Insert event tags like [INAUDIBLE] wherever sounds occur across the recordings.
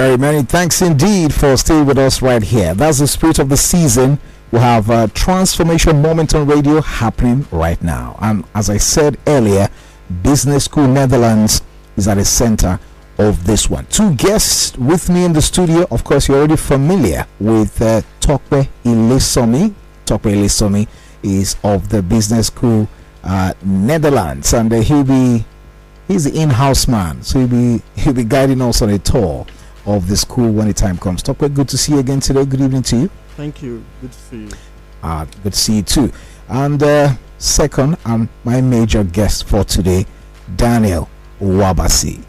very many thanks indeed for staying with us right here. That's the spirit of the season. We have a transformation moment on radio happening right now. And as I said earlier, Business School Netherlands is at the center of this one. Two guests with me in the studio. Of course, you're already familiar with uh, Tokwe Ilesomi. Tokwe Ilesomi is of the Business School uh, Netherlands, and uh, he'll be he's the in-house man, so he'll be [LAUGHS] he'll be guiding us on a tour of the school when the time comes. Tokwe, good to see you again today. Good evening to you. Thank you. Good to see you. Uh, good to see you too. And uh, second, and my major guest for today, Daniel OwoAbasi.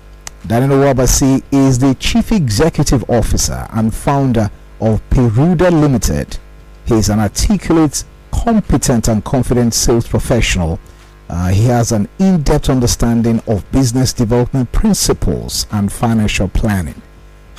Daniel OwoAbasi is the Chief Executive Officer and founder of Peruda Limited. He is an articulate, competent, and confident sales professional. Uh, he has an in depth understanding of business development principles and financial planning.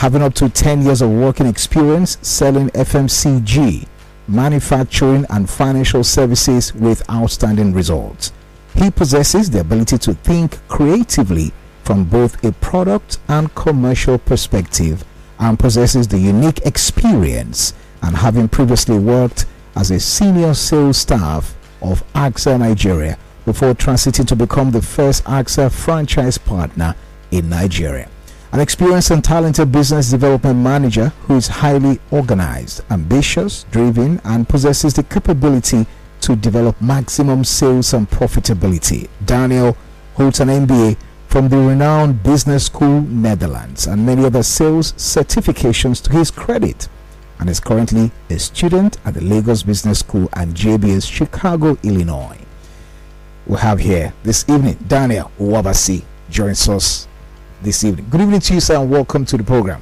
Having up to 10 years of working experience selling FMCG, manufacturing, and financial services with outstanding results. He possesses the ability to think creatively from both a product and commercial perspective and possesses the unique experience and having previously worked as a senior sales staff of AXA Nigeria before transiting to become the first AXA franchise partner in Nigeria. An experienced and talented business development manager who is highly organized, ambitious, driven, and possesses the capability to develop maximum sales and profitability. Daniel holds an MBA from the renowned Business School Netherlands and many other sales certifications to his credit and is currently a student at the Lagos Business School and JBS Chicago, Illinois. We have here this evening Daniel OwoAbasi joins us this evening. Good evening to you, sir, and welcome to the program.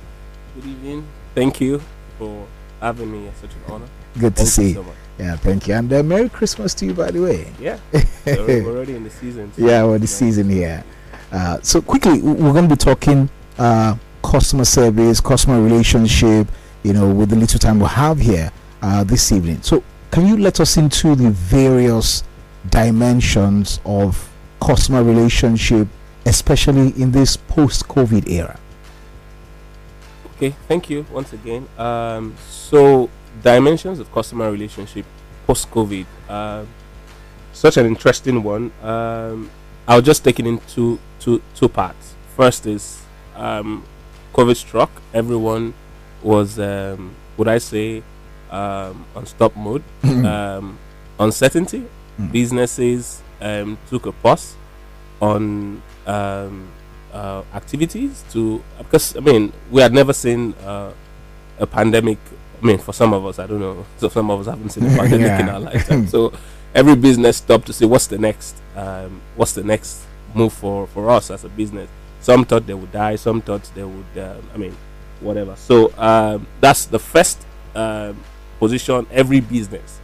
Good evening. Thank you for having me. It's such an honor. Good to Thank see you so. Yeah, thank you. And uh, Merry Christmas to you, by the way. Yeah, [LAUGHS] so we're already in the season. so Yeah, we're the season here. Uh, so quickly, we're going to be talking uh, customer service, customer relationship. You know, with the little time we have here uh, this evening. So, can you let us into the various dimensions of customer relationship, especially in this post-COVID era? Okay, thank you once again. Um, so dimensions of customer relationship post COVID. Um, such an interesting one. Um, I'll just take it into two two parts. First is um, COVID struck. Everyone was, um, would I say, um, on stop mode. um, uncertainty. Mm. Businesses um, took a pause on um, uh, activities to because I mean we had never seen uh, a pandemic. I mean, for some of us, I don't know. [LAUGHS] So some of us haven't seen a [LAUGHS] pandemic in our lifetime. So every business stopped to say, "What's the next? Um, what's the next move for for us as a business?" Some thought they would die. Some thought they would. Um, I mean, whatever. So um, that's the first um, position. Every business,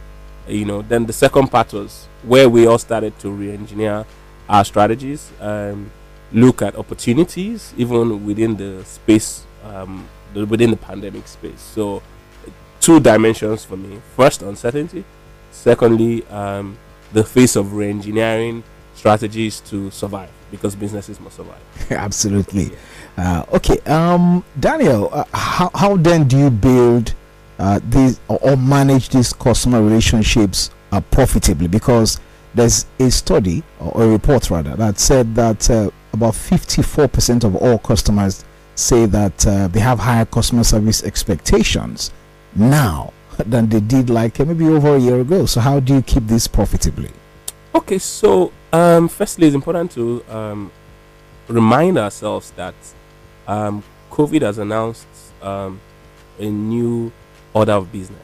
you know. Then the second part was where we all started to re-engineer our strategies, um, look at opportunities even within the space, um, the, within the pandemic space. So, two dimensions for me: first, uncertainty; secondly, um, the face of re-engineering strategies to survive because businesses must survive. [LAUGHS] Absolutely. Uh, okay, um, Daniel, uh, how, how then do you build uh, these or, or manage these customer relationships uh, profitably? Because there's a study or a report rather that said that uh, about 54% of all customers say that uh, they have higher customer service expectations now [LAUGHS] than they did like uh, maybe over a year ago. So how do you keep this profitably? Okay, so um, firstly, it's important to um, remind ourselves that um, COVID has announced um, a new order of business.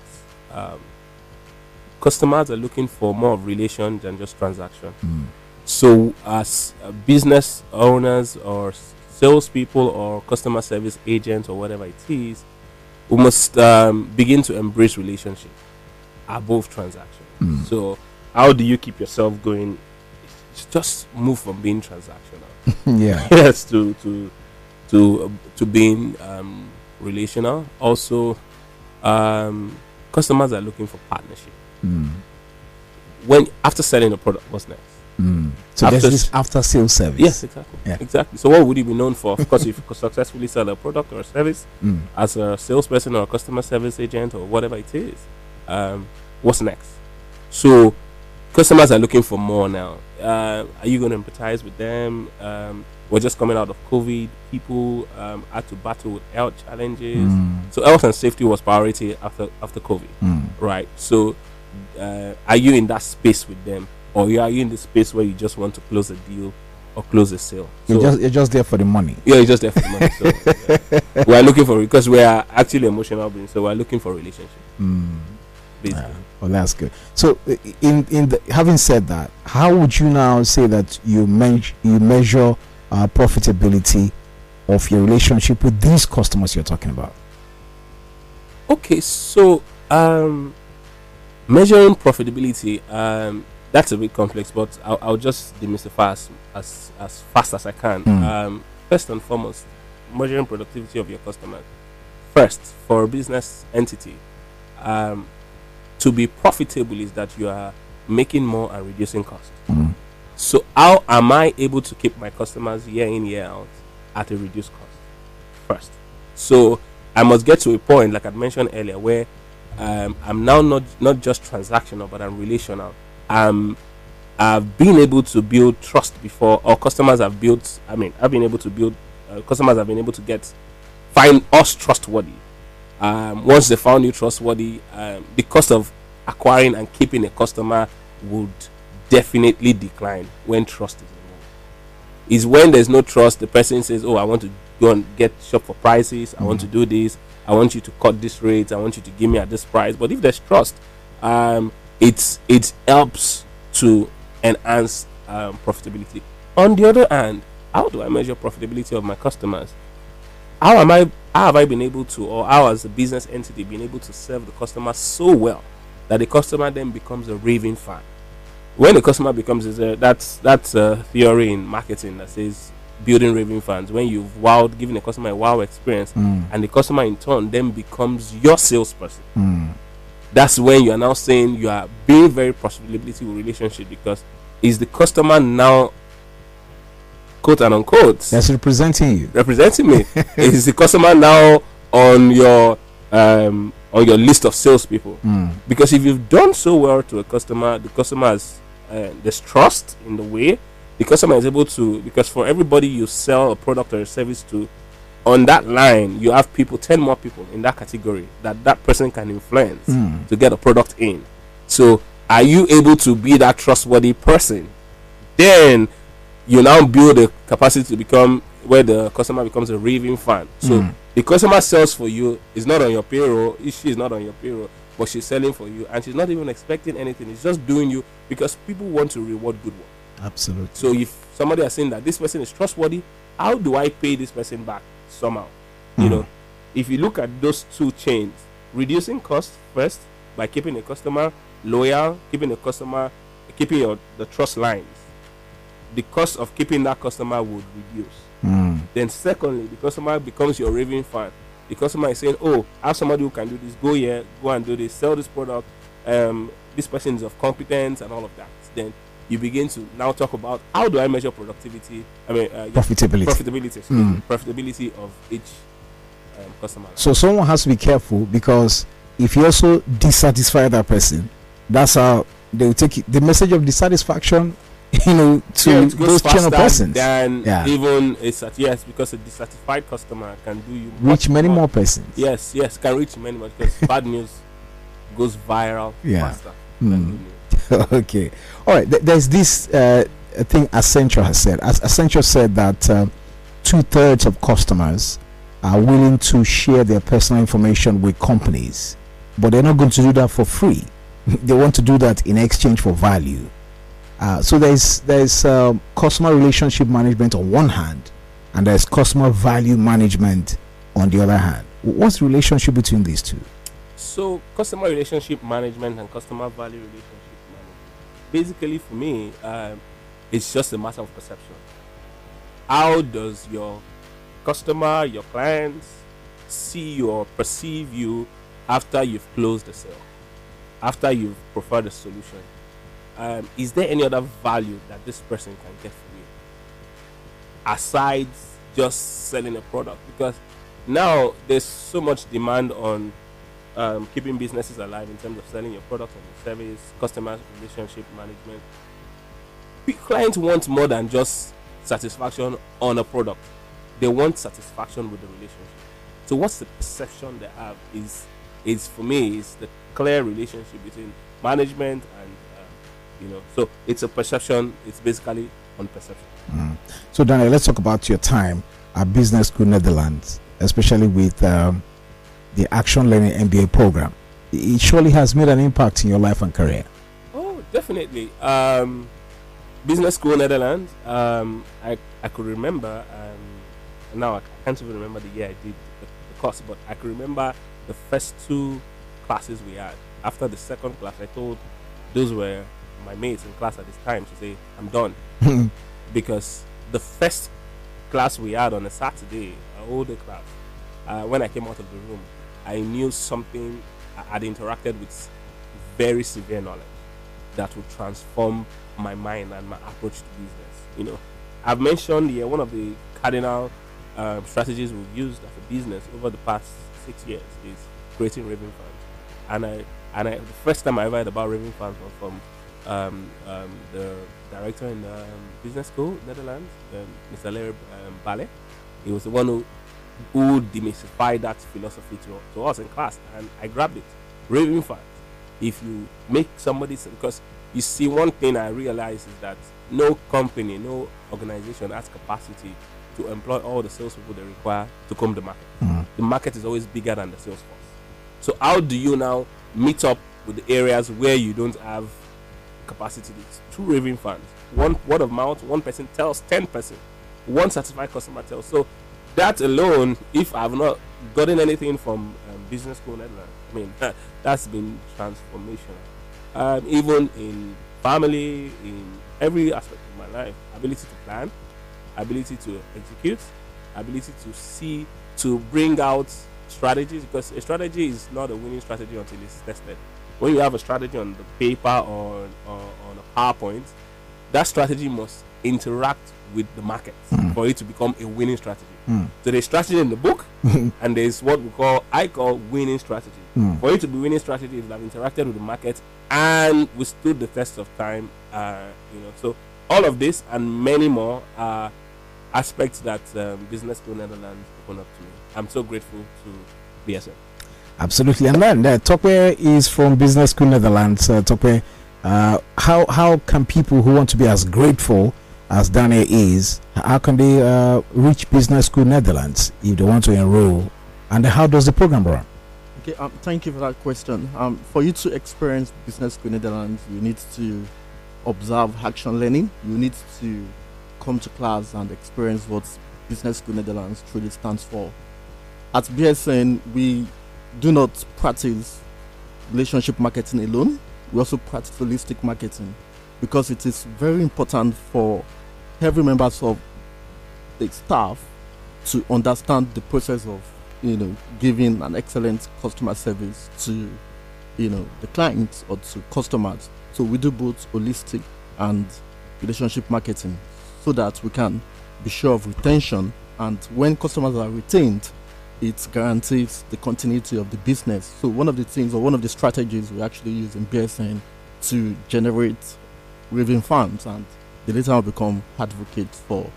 Customers are looking for more of relation than just transaction. Mm. So, as uh, business owners or salespeople or customer service agents or whatever it is, we must um, begin to embrace relationship above transaction. Mm. So, how do you keep yourself going? Just move from being transactional, [LAUGHS] yeah. [LAUGHS] yes, to to to um, to being um, relational. Also, um, customers are looking for partnership Mm. when after selling a product, what's next? Mm. So there's After- this after sales service. Yes, exactly. Yeah. Exactly. So what would you be known for? Of course, if you could successfully sell a product or a service Mm. as a salesperson or a customer service agent or whatever it is, um, what's next? So customers are looking for more now. Uh, are you going to empathize with them? Um, we're just coming out of COVID. People um, had to battle with health challenges. Mm. So health and safety was priority after after COVID, Mm. right? So uh, are you in that space with them, or are you in the space where you just want to close a deal or close a sale? You're just you're just there for the money. yeah, you're just there for the money. So [LAUGHS] yeah. we are looking for because we are actually emotional beings, so we are looking for relationship. Mm. Basically, Ah, well, that's good. So, in in the, having said that, how would you now say that you measure you measure uh, profitability of your relationship with these customers you're talking about? okay. So um, measuring profitability, um, that's a bit complex, but I'll, I'll just demystify as, as as fast as I can. Mm. Um, first and foremost, measuring productivity of your customers. First, for a business entity, um, to be profitable is that you are making more and reducing costs. Mm. So how am I able to keep my customers year in year out at a reduced cost? First, so I must get to a point, like I mentioned earlier, where um, I'm now not not just transactional, but I'm relational. Um, I've been able to build trust before, or customers have built. I mean, I've been able to build. Uh, customers have been able to get find us trustworthy. Um, once they found you trustworthy, um, the cost of acquiring and keeping a customer would definitely decline when trust is involved. Is when there's no trust, the person says, "Oh, I want to go and get shop for prices. I want to do this. I want you to cut this rate. I want you to give me at this price." But if there's trust, um, it's it helps to enhance um, profitability. On the other hand, how do I measure profitability of my customers? How am I? How have I been able to, or how has a business entity been able to serve the customer so well that the customer then becomes a raving fan? When the customer becomes a, that's that's a theory in marketing that says building raving fans. When you've wowed, giving a customer a wow experience, Mm. and the customer in turn then becomes your salesperson Mm. that's when you are now saying you are being very profitability relationship because is the customer now quote and unquote That's representing you. representing me [LAUGHS] is the customer now on your um on your list of salespeople Mm. because if you've done so well to a customer the customer has uh, there's trust in the way the customer is able to because for everybody you sell a product or a service to on that line you have people 10 more people in that category that that person can influence Mm. to get a product in. So, are you able to be that trustworthy person? Then you now build the capacity to become where the customer becomes a raving fan. So, Mm. the customer sells for you, is not on your payroll, if she is not on your payroll, but she's selling for you and she's not even expecting anything. It's just doing you because people want to reward good work. Absolutely. So, if somebody is saying that this person is trustworthy, how do I pay this person back somehow? You Mm. know, if you look at those two chains, reducing cost first by keeping a customer loyal, keeping a customer, keeping your the trust lines, the cost of keeping that customer would reduce. Mm. Then secondly, the customer becomes your raving fan. The customer is saying, "Oh, I have somebody who can do this. Go here, go and do this. Sell this product. Um, this person is of competence and all of that." Then you begin to now talk about how do I measure productivity? I mean, uh, Profitability. profitability, Mm. profitability of each um, customer. So someone has to be careful because if you also dissatisfy that person, that's how they will take it, the message of dissatisfaction, [LAUGHS] you know, to Yeah, those channel persons. than Yeah. even a sat- yes, because a dissatisfied customer can do you Reach many more persons. Yes, yes, can reach many more because bad [LAUGHS] news goes viral Yeah. faster than Mm. good news. [LAUGHS] okay. All right. Th- there's this uh, thing Accenture has said. As Accenture said that uh, two thirds of customers are willing to share their personal information with companies, but they're not going to do that for free. [LAUGHS] they want to do that in exchange for value. Uh, so there's there's um, customer relationship management on one hand, and there's customer value management on the other hand. What's the relationship between these two? So, customer relationship management and customer value relationship. Basically, for me, um, it's just a matter of perception. How does your customer, your clients, see you or perceive you after you've closed the sale, after you've preferred a solution? um, is there any other value that this person can get from you aside just selling a product? Because now there's so much demand on um, keeping businesses alive in terms of selling your product and your service, customer relationship management. Clients want more than just satisfaction on a product; they want satisfaction with the relationship. So, what's the perception they have? Is is for me is the clear relationship between management and uh, you know. So it's a perception. It's basically on perception. Mm. So, Daniel, let's talk about your time at Business School Netherlands, especially with um, the Action Learning MBA program. It surely has made an impact in your life and career. Oh, definitely. Um, Business School Netherlands. Um, I I could remember. Um, now I can't even remember the year I did the, the course, but I could remember the first two classes we had. After the second class, I told those were my mates in class at this time to say I'm done [LAUGHS] because the first class we had on a Saturday, an older class, uh, when I came out of the room, I knew something. I had interacted with very severe knowledge that would transform my mind and my approach to business. You know, I've mentioned here one of the cardinal um, strategies we've used as a business over the past six years is creating raving fans. And I and I, the first time I ever heard about raving fans was from um, um, the director in um, business school, Netherlands, um, Mr. Larry um, Ballet. He was the one who who demystified that philosophy to, to us in class, and I grabbed it. Raving fans. If you make somebody because you see one thing I realize is that no company, no organization has capacity to employ all the salespeople they require to come the market. Mm. The market is always bigger than the sales force. So how do you now meet up with the areas where you don't have capacity? Two raving fans, one word of mouth, one person tells ten person, one certified customer tells. So that alone, if I've not gotten anything from um, business school Netherlands, I mean [LAUGHS] that's been transformational. Um, even in family, in every aspect of my life, ability to plan, ability to execute, ability to see, to bring out strategies because a strategy is not a winning strategy until it's tested. When you have a strategy on the paper or, or on a PowerPoint, that strategy must interact with the market mm. for it to become a winning strategy. Mm. So there's strategy in the book, and there's what we call I call winning strategy. Mm. For it to be winning strategy, is have interacted with the market and withstood the test of time. Uh, you know, so all of this and many more are aspects that um, Business School Netherlands opened up to me. I'm so grateful to BSN. Absolutely, and then uh, Tokwe is from Business School Netherlands. Uh, Tokwe, uh, how how can people who want to be as grateful as Daniel is, how can they uh, reach Business School Netherlands if they want to enroll, and how does the program run? Okay, um, thank you for that question. Um, for you to experience Business School Netherlands, you need to observe action learning. You need to come to class and experience what Business School Netherlands truly stands for. At BSN, we do not practice relationship marketing alone. We also practice holistic marketing because it is very important for every members of the staff to understand the process of you know giving an excellent customer service to you know the clients or to customers so we do both holistic and relationship marketing so that we can be sure of retention. And when customers are retained, it guarantees the continuity of the business. So one of the things or one of the strategies we actually use in BSN to generate raving fans and the later will become advocates for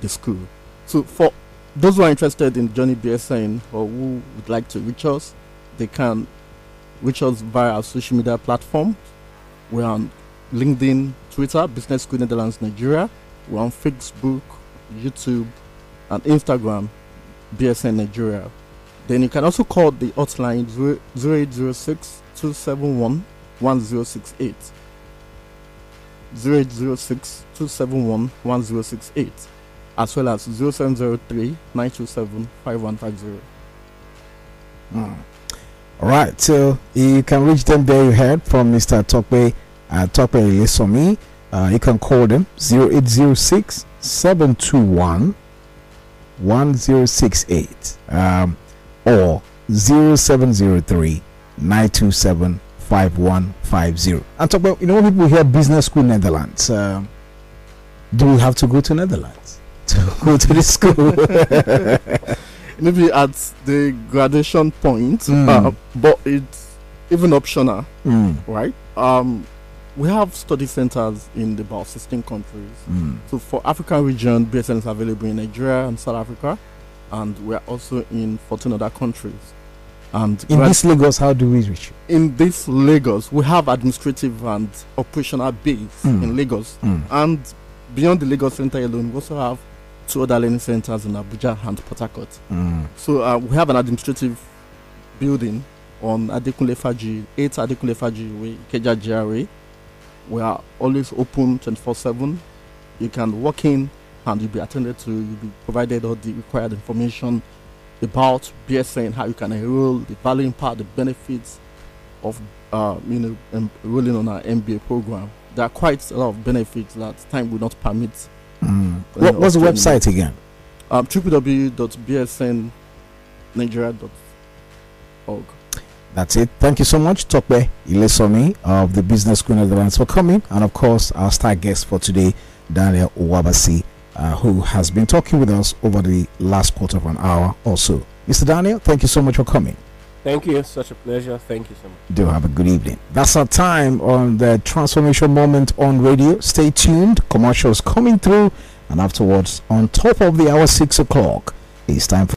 the school. So for those who are interested in Johnny BSN or who would like to reach us, they can reach us via our social media platform. We're on LinkedIn, Twitter, Business School Netherlands Nigeria. We're on Facebook, YouTube, and Instagram, BSN Nigeria. Then you can also call the hotline 0806 271 1068. 0806 271 1068 as well as 0703 927 5150. Mm. All right, so you can reach them there. You heard from Mr. Tokwe, uh, Tokwe Lesomi. Uh, you can call them 0806 721 1068 um, or 0703 927 5150. And talk about, you know, when people hear business school Netherlands, um, do we have to go to Netherlands [LAUGHS] to go to the school? [LAUGHS] Maybe at the graduation point, Mm. uh, but it's even optional, Mm, right? Um, we have study centers in about 16 countries. mm. So for African region, BSN is available in Nigeria and South Africa, and we are also in 14 other countries. And In this Lagos, how do we reach you? in this Lagos, we have administrative and operational base Mm. in Lagos, Mm. and beyond the Lagos center alone, we also have two other learning centers in Abuja and Port Harcourt. Mm. So uh, we have an administrative building on Adekunle Fajuyi, 8 Adekunle Fajuyi Way, Ikeja GRA. We are always open 24 7. You can walk in and you'll be attended to, you'll be provided all the required information about BSN, how you can enroll, the value impact, the benefits of uh, you know enrolling on our MBA program. There are quite a lot of benefits that time will not permit. Mm. What, what's the website again? Um, www.bsnnigeria.org. That's it. Thank you so much, Tokwe Ilesomi of the Business School Netherlands for coming. And of course, our star guest for today, Daniel OwoAbasi, uh, who has been talking with us over the last quarter of an hour or so. Mr. Daniel, thank you so much for coming. Thank you. Such a pleasure. Thank you so much. Do have a good evening. That's our time on the transformation moment on radio. Stay tuned. Commercials coming through. And afterwards, on top of the hour, six o'clock, it's time for